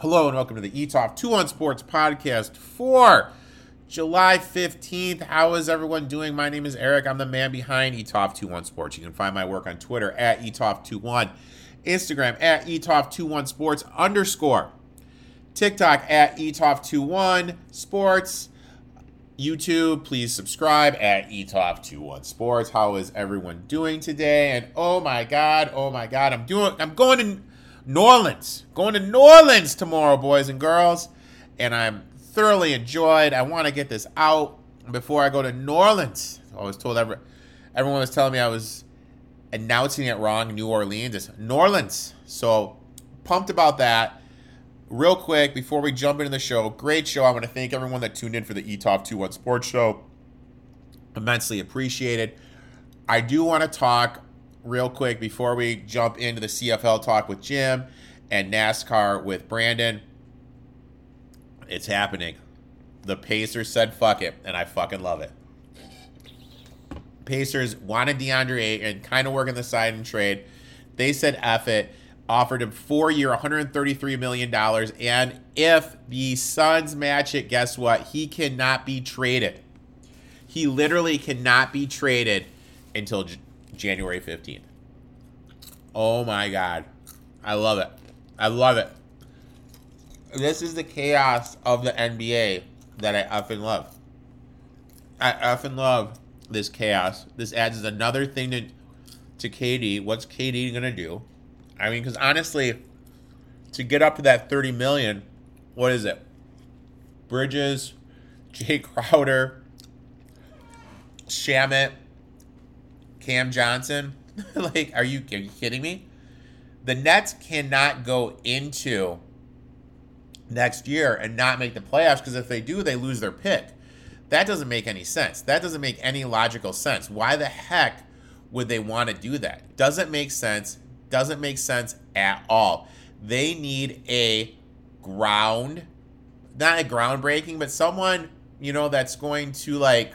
Hello and welcome to the ETOF 2 on Sports podcast for July 15th. How is everyone doing? My name is Erik. I'm the man behind ETOF 2 on Sports. You can find my work on Twitter at ETOF21, Instagram at ETOF21 Sports underscore, TikTok at ETOF21 Sports, YouTube. Please subscribe at ETOF21 Sports. How is everyone doing today? And oh my God, oh my God, I'm doing, I'm going to New Orleans. Going to New Orleans tomorrow, boys and girls. And I'm thoroughly enjoyed. I want to get this out before I go to New Orleans. I was told every, everyone was telling me I was announcing it wrong. New Orleans. is New Orleans. So pumped about that. Real quick, before we jump into the show, great show. I want to thank everyone that tuned in for the ETOF 21 Sports Show. Immensely appreciated. I do want to talk real quick before we jump into the CFL talk with Jim and NASCAR with Brandon. It's happening. The Pacers said fuck it, and I fucking love it. Pacers wanted DeAndre Ayton, kind of working the side and trade. They said F it, offered him four year, $133 million. And if the Suns match it, guess what? He cannot be traded. He literally cannot be traded until January 15th. Oh my God. I love it. I love it. This is the chaos of the NBA that I often love. I often love this chaos. This adds another thing to, to KD. What's KD going to do? I mean, because honestly, to get up to that 30 million, what is it? Bridges, Jae Crowder, Shamet, Cam Johnson. like, are you, are you kidding me? The Nets cannot go into next year and not make the playoffs because if they do, they lose their pick. That doesn't make any sense. That doesn't make any logical sense. Why the heck would they want to do that? Doesn't make sense. Doesn't make sense at all. They need a ground, not a groundbreaking, but someone, you know, that's going to like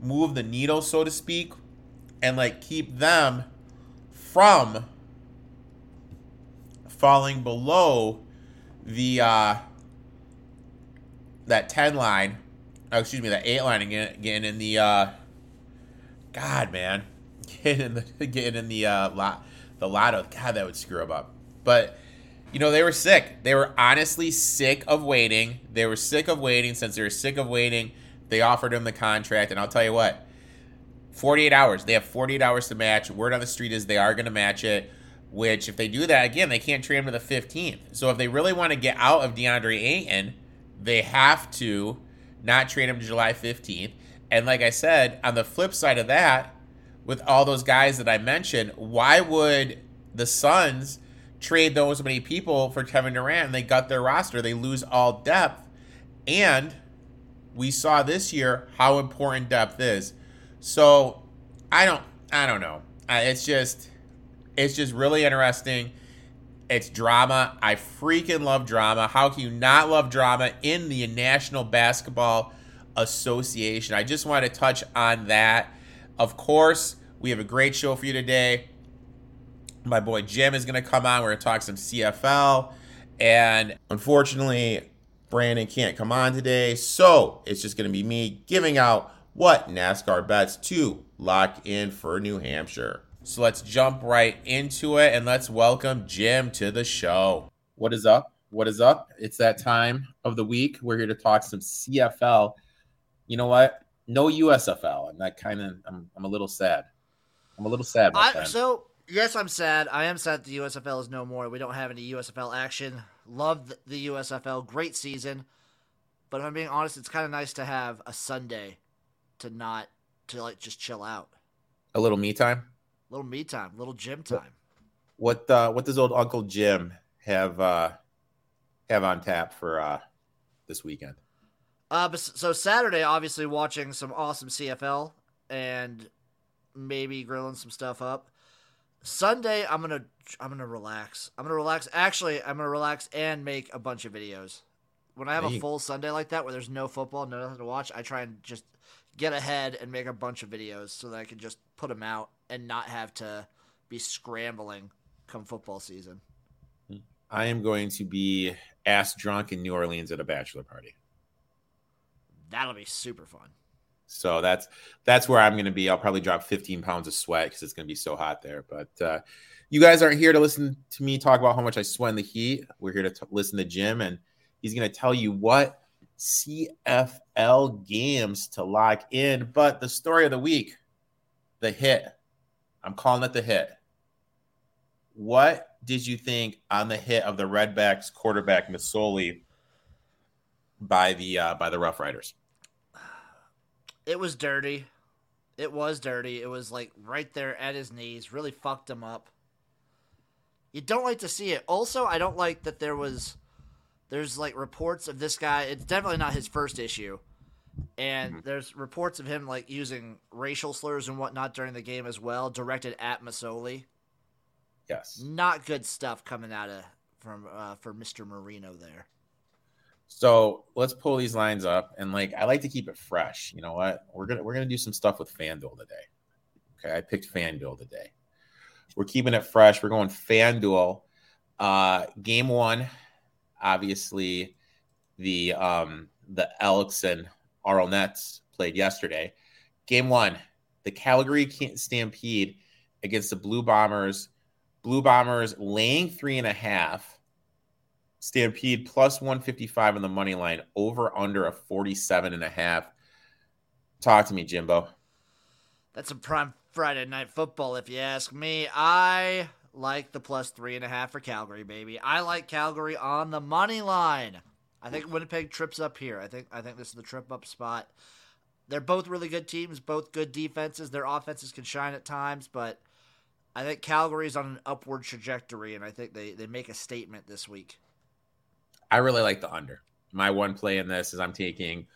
move the needle, so to speak, and like keep them from falling below the uh that 10 line oh, excuse me that 8 line again getting in the uh god man getting in the getting in the uh lot the lotto. God that would screw them up. But you know they were sick. They were honestly sick of waiting. They were sick of waiting since they were sick of waiting they offered him the contract, and I'll tell you what, 48 hours. They have 48 hours to match. Word on the street is they are going to match it. Which, if they do that again, they can't trade him to the 15th. So if they really want to get out of DeAndre Ayton, they have to not trade him to July 15th. And like I said, on the flip side of that, with all those guys that I mentioned, why would the Suns trade those many people for Kevin Durant? They got their roster. They lose all depth. And we saw this year how important depth is. So I don't I don't know. It's just it's just really interesting. It's drama. I freaking love drama. How can you not love drama in the National Basketball Association? I just want to touch on that. Of course, we have a great show for you today. My boy Jim is going to come on. We're going to talk some CFL. And unfortunately, Brandon can't come on today, so it's just going to be me giving out what NASCAR bets to lock in for New Hampshire. So let's jump right into it and let's welcome Jim to the show. What is up? What is up? It's that time of the week. We're here to talk some CFL. You know what? No USFL, and that kind of I'm, I'm a little sad. I'm a little sad. I, so yes, I'm sad. I am sad the USFL is no more. We don't have any USFL action. Love the USFL. Great season. But if I'm being honest, it's kind of nice to have a Sunday to not to like just chill out. A little me time. A little me time. Little gym time. What uh, what does old Uncle Jim have uh, have on tap for uh, this weekend? Uh, but, so Saturday, obviously watching some awesome CFL and maybe grilling some stuff up. Sunday, I'm gonna I'm gonna relax. I'm gonna relax. Actually, I'm gonna relax and make a bunch of videos. When I have a full Sunday like that, where there's no football, no nothing to watch, I try and just get ahead and make a bunch of videos so that I can just put them out and not have to be scrambling come football season. I am going to be ass drunk in New Orleans at a bachelor party. That'll be super fun. So that's that's where I'm going to be. I'll probably drop 15 pounds of sweat because it's going to be so hot there. But uh, you guys aren't here to listen to me talk about how much I sweat in the heat. We're here to t- listen to Jim, and he's going to tell you what CFL games to lock in. But the story of the week, the hit. I'm calling it the hit. What did you think on the hit of the Redblacks quarterback Masoli by the uh, by the Rough Riders? It was dirty. It was dirty. It was like right there at his knees. Really fucked him up. You don't like to see it. Also, I don't like that there was there's like reports of this guy. It's definitely not his first issue. And mm-hmm. there's reports of him like using racial slurs and whatnot during the game as well, directed at Masoli. Yes. Not good stuff coming out of from uh, for Mr. Marino there. So let's pull these lines up and like I like to keep it fresh. You know what? We're gonna we're gonna do some stuff with FanDuel today. Okay, I picked FanDuel today. We're keeping it fresh. We're going FanDuel. Uh game one, obviously the um the Elks and Alouettes played yesterday. Game one, the Calgary Stampede against the Blue Bombers Blue Bombers laying three and a half. Stampede plus 155 on the money line, over under a 47 and a half. Talk to me, Jimbo. That's a prime Friday night football, if you ask me. I like the plus three and a half for Calgary, baby. I like Calgary on the money line. I think Winnipeg trips up here. I think I think this is the trip up spot. They're both really good teams, both good defenses. Their offenses can shine at times, but I think Calgary's on an upward trajectory, and I think they, they make a statement this week. I really like the under. My one play in this is I'm taking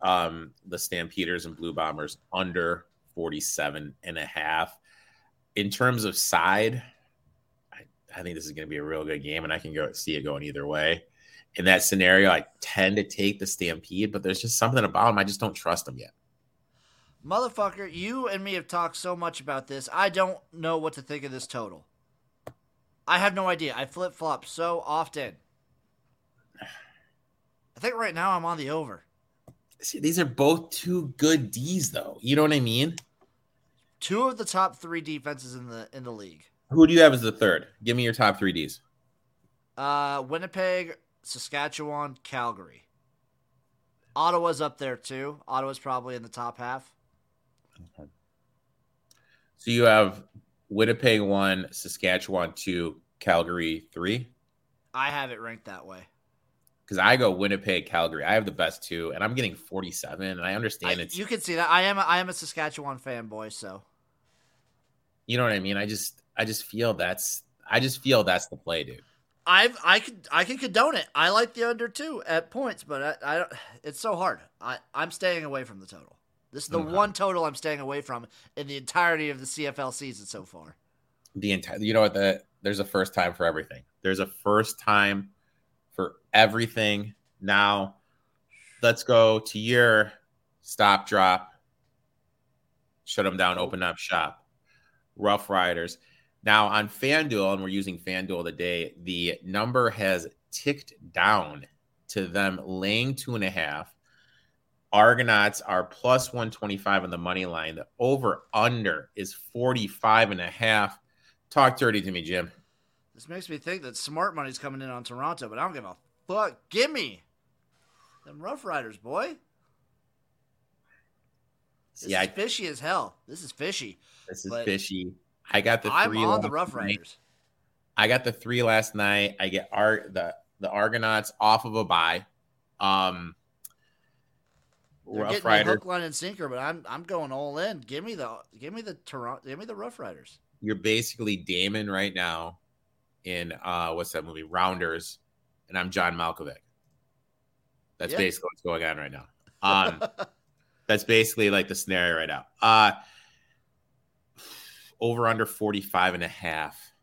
um, the Stampeders and Blue Bombers under 47 and a half. In terms of side, I, I think this is going to be a real good game, and I can go see it going either way. In that scenario, I tend to take the Stampede, but there's just something about them I just don't trust them yet. Motherfucker, you and me have talked so much about this. I don't know what to think of this total. I have no idea. I flip flop so often. I think right now I'm on the over. See, these are both two good D's, though. You know what I mean? Two of the top three defenses in the in the league. Who do you have as the third? Give me your top three D's. Uh, Winnipeg, Saskatchewan, Calgary. Ottawa's up there too. Ottawa's probably in the top half. Okay. So you have Winnipeg one, Saskatchewan two, Calgary three. I have it ranked that way. Because I go Winnipeg, Calgary. I have the best two, and I'm getting 47. And I understand it. it's you can see that I am a, I am a Saskatchewan fanboy, so you know what I mean. I just I just feel that's I just feel that's the play, dude. I've I could I can condone it. I like the under two at points, but I, I don't. It's so hard. I I'm staying away from the total. This is the okay. one total I'm staying away from in the entirety of the CFL season so far. The entire, you know what? The there's a first time for everything. There's a first time for everything. Now, let's go to your stop drop. Shut them down. Open up shop. Rough Riders. Now on FanDuel, and we're using FanDuel today, the number has ticked down to them laying two and a half Argonauts are plus 125 on the money line. The over under is 45 and a half. Talk dirty to me, Jim. This makes me think that smart money's coming in on Toronto, but I don't give a fuck. Give me them Rough Riders, boy. This yeah, is I, fishy as hell. This is fishy. This is fishy. I got the three. I'm on the Rough Riders. Night. I got the three last night. I get Art the the Argonauts off of a buy. Um, they're Rough getting Riders. hook, line, and sinker, but I'm I'm going all in. Give me the give me the Toronto, give me the Rough Riders. You're basically Damon right now in uh what's that movie Rounders, and I'm John Malkovich. That's yeah. basically what's going on right now. Um, that's basically like the scenario right now. Uh over under 45 and a half.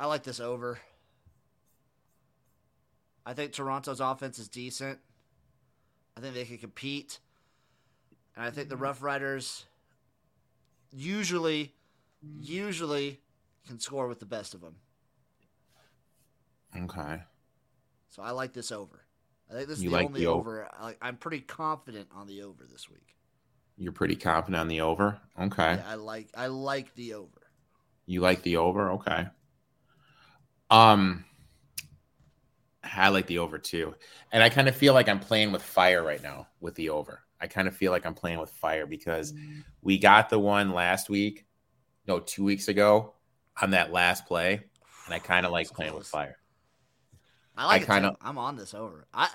I like this over. I think Toronto's offense is decent. I think they can compete. And I think the mm-hmm. Rough Riders usually usually can score with the best of them. Okay. So I like this over. I think this is You the like only the o- over. I, I'm pretty confident on the over this week. You're pretty confident on the over. Okay. Yeah, I like I like the over. You like the over? Okay. Um I like the over too. And I kind of feel like I'm playing with fire right now with the over. I kind of feel like I'm playing with fire because we got the one last week, no, 2 weeks ago on that last play, and I kind of like playing with fire. I like I kinda- I'm on this over. I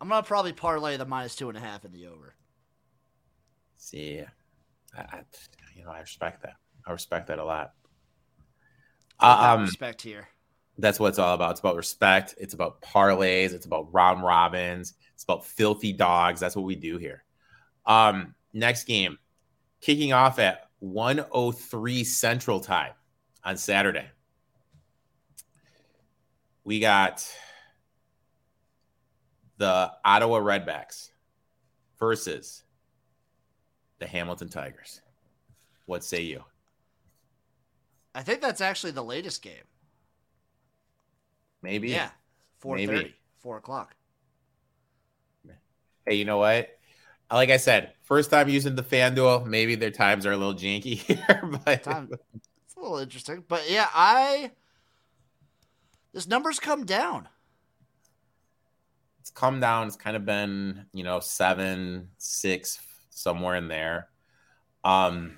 I'm gonna probably parlay the minus two and a half in the over. See, I, I, you know, I respect that. I respect that a lot. I Um, respect here. that's what it's all about. It's about respect. It's about parlays. It's about round robins. It's about filthy dogs. That's what we do here. Um, next game, kicking off at 103 Central Time on Saturday. We got the Ottawa Redblacks versus the Hamilton Tigers. What say you? I think that's actually the latest game. Maybe. Yeah, four Maybe. thirty, four o'clock. Hey, you know what? Like I said, first time using the FanDuel. Maybe their times are a little janky here, but Time. It's a little interesting, but yeah, I this number's come down. it's come down. It's kind of been, you know, seven, six, somewhere in there. Um,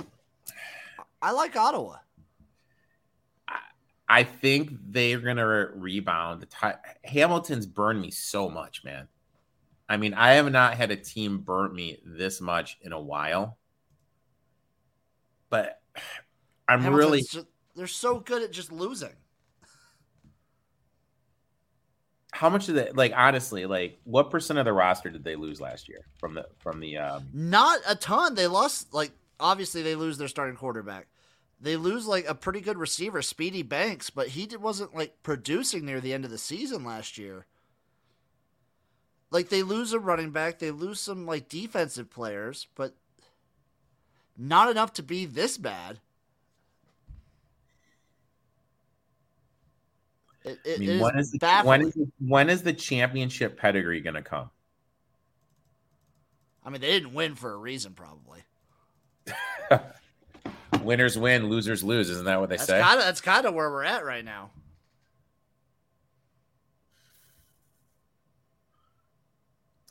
I like Ottawa. I think they're gonna rebound. Hamilton's burned me so much, man. I mean, I have not had a team burn me this much in a while. But I'm Hamilton's really ju- they're so good at just losing. how much did they like honestly like what percent of the roster did they lose last year from the from the um Not a ton. They lost like obviously they lose their starting quarterback. They lose like a pretty good receiver, Speedy Banks, but he wasn't like producing near the end of the season last year. Like they lose a running back, they lose some like defensive players, but not enough to be this bad. It, it I mean, is when is the when is the, when is the championship pedigree going to come? I mean, they didn't win for a reason, probably. Winners win, losers lose. Isn't that what they That's say? kind of that's kind of where we're at right now.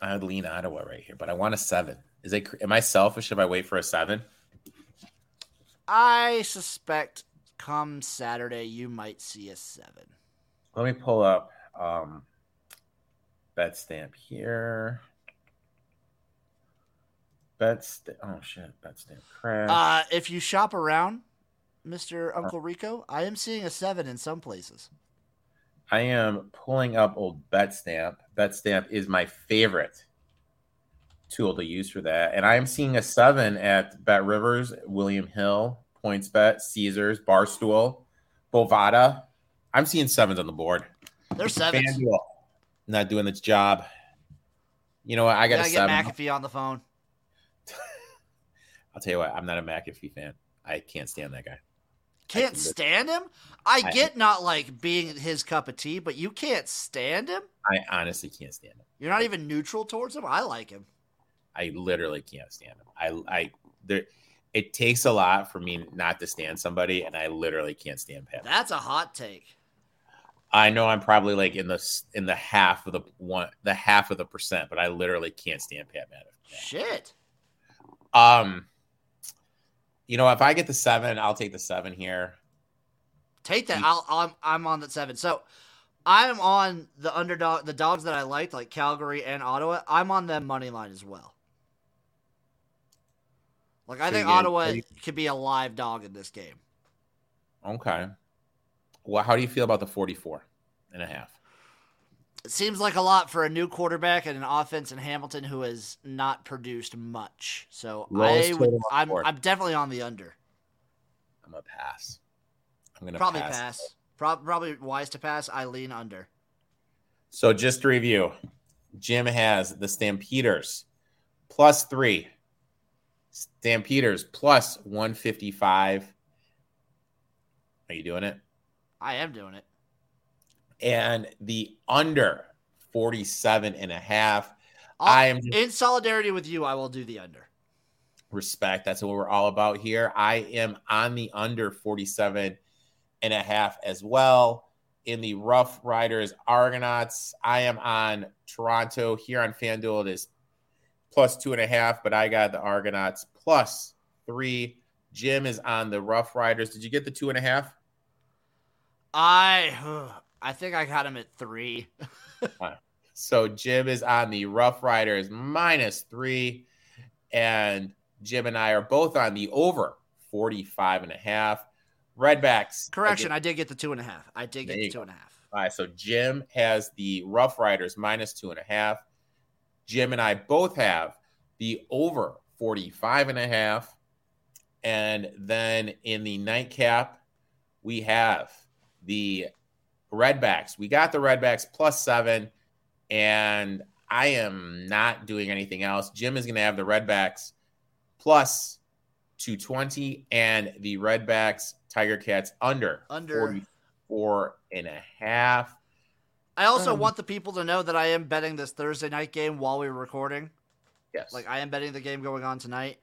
I would lean Ottawa right here, but I want a seven. Is it? Am I selfish if I wait for a seven? I suspect come Saturday you might see a seven. Let me pull up um, Betstamp here. Bet st- oh shit, Betstamp crash. Uh, if you shop around, Mister Uncle Rico, I am seeing a seven in some places. I am pulling up old Betstamp. Betstamp is my favorite tool to use for that. And I am seeing a seven at BetRivers, William Hill, PointsBet, Caesars, Barstool, Bovada. I'm seeing sevens on the board. There's sevens. FanDuel not doing its job. You know what? I got a get. McAfee on the phone. I'll tell you what. I'm not a McAfee fan. I can't stand that guy. Can't stand him. I I- get not like being his cup of tea, but you can't stand him. I honestly can't stand him. You're not even neutral towards him. I like him. I literally can't stand him. I I there. It takes a lot for me not to stand somebody, and I literally can't stand Pat. That's a hot take. I know I'm probably like in the in the half of the one the half of the percent, but I literally can't stand Pat Madden. Shit. Um, you know, if I get the seven, I'll take the seven here. Take that. I'll, I'm I'm on the seven. So I'm on the underdog, the dogs that I liked, like Calgary and Ottawa. I'm on them money line as well. Like I So think Ottawa you- could be a live dog in this game. Okay. Well, how do you feel about the 44 and a half? It seems like a lot for a new quarterback and an offense in Hamilton who has not produced much. So Lowest I would, I'm. I'm definitely on the under. I'm gonna pass. I'm gonna Probably pass. pass. Prob- probably wise to pass. I lean under. So just to review, Jim has the Stampeders plus three, Stampeders plus 155, Are you doing it? I am doing it. And the under 47 and a half. I'll- I am in solidarity with you. I will do the under. respect. That's what we're all about here. I am on the under 47 and a half as well. In the Rough Riders Argonauts, I am on Toronto. Here on FanDuel, it is plus two and a half, but I got the Argonauts plus three. Jim is on the Rough Riders. Did you get the two and a half? I I think I got him at three. So Jim is on the Rough Riders minus three, and Jim and I are both on the over 45 and a half. Redblacks. Correction, again- I did get the two and a half. I did get the two go. and a half. All right, so Jim has the Rough Riders minus two and a half. Jim and I both have the over 45 and a half. And then in the nightcap, we have the Redblacks. We got the Redblacks plus seven, and I am not doing anything else. Jim is going to have the Redblacks plus 220 and the Redblacks Tiger Cats under Under. 44 and a half. I also Um, want the people to know that I am betting this Thursday night game while we're recording. Yes. Like I am betting the game going on tonight.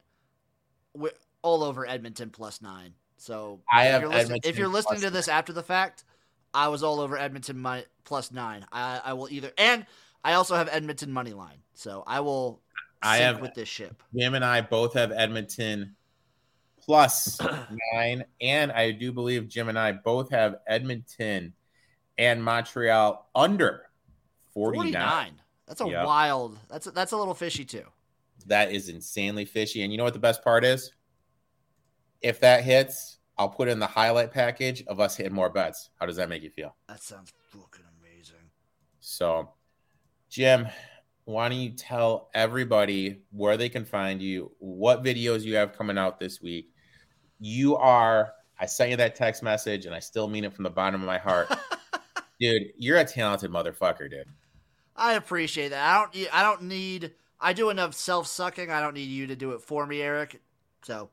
we all over Edmonton plus nine. So I if have you're Edmonton if you're listening to this after the fact, I was all over Edmonton mi- plus nine. I, I will either and I also have Edmonton money line. So I will I have- with this ship. Jim and I both have Edmonton plus nine, and I do believe Jim and I both have Edmonton and Montreal under 49. 49. That's a Yep. wild. That's a, that's a little fishy too. That is insanely fishy. And you know what the best part is? If that hits, I'll put in the highlight package of us hitting more bets. How does that make you feel? That sounds fucking amazing. So, Jim, why don't you tell everybody where they can find you, what videos you have coming out this week? You are, I sent you that text message and I still mean it from the bottom of my heart. dude, you're a talented motherfucker, dude. I appreciate that. I don't. I don't need. I do enough self sucking. I don't need you to do it for me, Erik. So,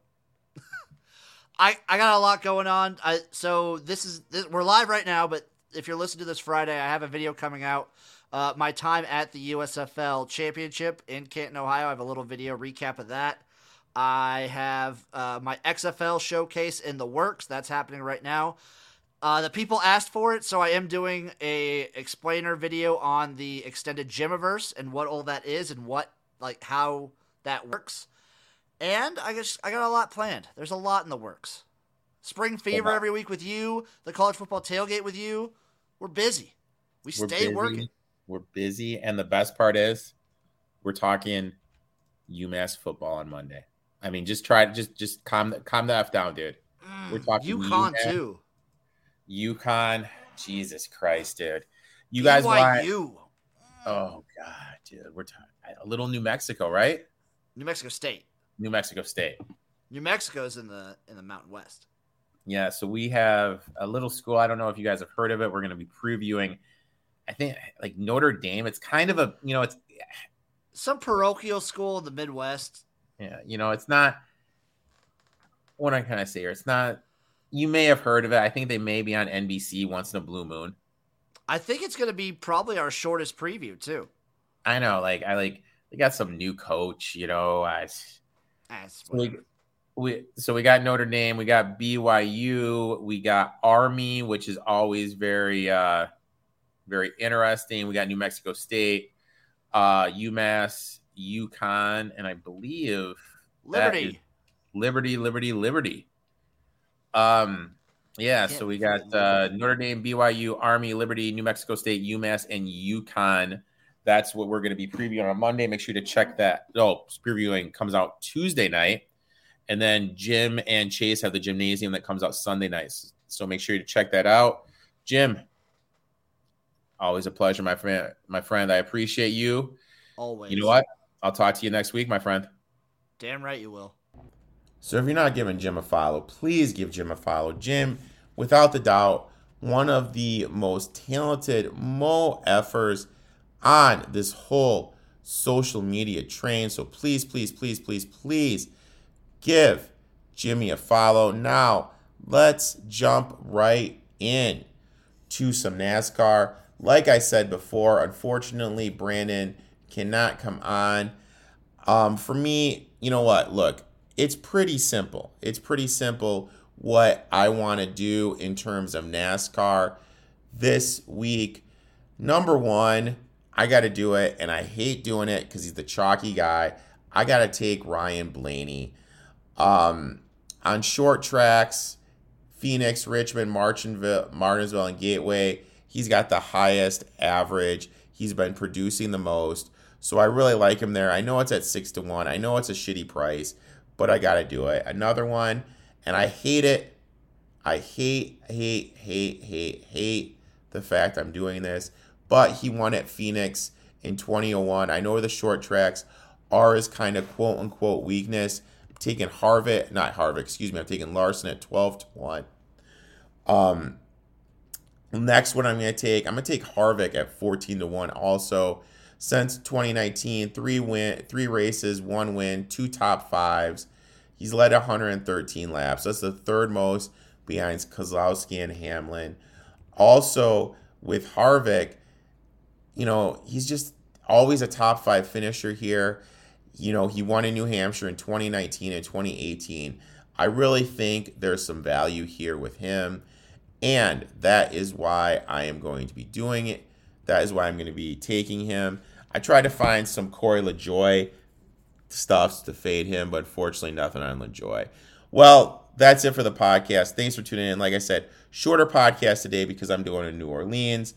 I I got a lot going on. I so this is this, we're live right now, but if you're listening to this Friday, I have a video coming out. Uh, my time at the USFL Championship in Canton, Ohio. I have a little video recap of that. I have uh, my XFL showcase in the works. That's happening right now. Uh, the people asked for it, so I am doing a explainer video on the extended Gymverse and what all that is and what like how that works. And I guess I got a lot planned. There's a lot in the works. Spring fever every week with you. The college football tailgate with you. We're busy. We We're stay busy. working. We're busy. And the best part is we're talking UMass football on Monday. I mean, just try to just just calm the calm the F down, dude. Mm, we're talking UConn UMass. too. UConn. Jesus Christ, dude. You guys want BYU. Oh god, dude. We're talking a little New Mexico, right? New Mexico State. New Mexico State. New Mexico's in the in the Mountain West. Yeah, so we have a little school. I don't know if you guys have heard of it. We're going to be previewing I think like Notre Dame. It's kind of a, you know, it's Some parochial school in the Midwest. Yeah, you know, it's not what I kind of say here. It's not. You may have heard of it. I think they may be on NBC once in a blue moon. I think it's going to be probably our shortest preview too. I know, like I like they got some new coach. You know, I we, we so we got Notre Dame, we got BYU, we got Army, which is always very uh very interesting. We got New Mexico State, uh UMass, UConn, and I believe Liberty. Liberty, Liberty, Liberty. Um, yeah. So we got uh. Notre Dame, BYU, Army, Liberty, New Mexico State, UMass, and UConn. That's what we're going to be previewing on Monday. Make sure to check that. Oh, previewing comes out Tuesday night, and then Jim and Chase have the gymnasium that comes out Sunday nights. So make sure to check that out. Jim, always a pleasure, my friend. My friend, I appreciate you. Always. You know what? I'll talk to you next week, my friend. Damn right you will. So if you're not giving Jim a follow, please give Jim a follow. Jim, without the doubt, one of the most talented mo effers on this whole social media train. So please, please, please, please, please give Jimmy a follow. Now, let's jump right in to some NASCAR. Like I said before, unfortunately, Brandon cannot come on. Um, for me, you know what? Look, it's pretty simple. It's pretty simple what I want to do in terms of NASCAR this week. Number one, I got to do it, and I hate doing it because he's the chalky guy. I got to take Ryan Blaney. Um, on short tracks, Phoenix, Richmond, Martinsville, Martinsville, and Gateway, he's got the highest average. He's been producing the most. So I really like him there. I know it's at six to one. I know it's a shitty price, but I gotta do it. Another one, and I hate it. I hate, hate, hate, hate, hate the fact I'm doing this. But he won at Phoenix in 2001. I know the short tracks are his kind of quote unquote weakness. I'm taking Harvick, not Harvick, excuse me. I'm taking Larson at 12 to 1. Um, next one I'm going to take, I'm going to take Harvick at 14 to 1 also since 2019. Three win, three races, one win, two top fives. He's led 113 laps. That's the third most behind Keselowski and Hamlin. Also with Harvick, you know, he's just always a top five finisher here. You know, he won in New Hampshire in 2019 and 2018. I really think there's some value here with him. And that is why I am going to be doing it. That is why I'm going to be taking him. I tried to find some Corey LaJoie stuffs to fade him, but fortunately, nothing on LaJoie. Well, that's it for the podcast. Thanks for tuning in. Like I said, shorter podcast today because I'm doing in New Orleans.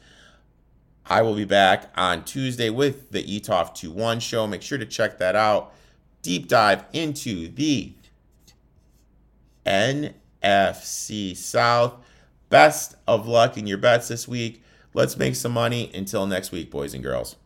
I will be back on Tuesday with the ETOF 2 1 show. Make sure to check that out. Deep dive into the NFC South. Best of luck in your bets this week. Let's make some money. Until next week, boys and girls.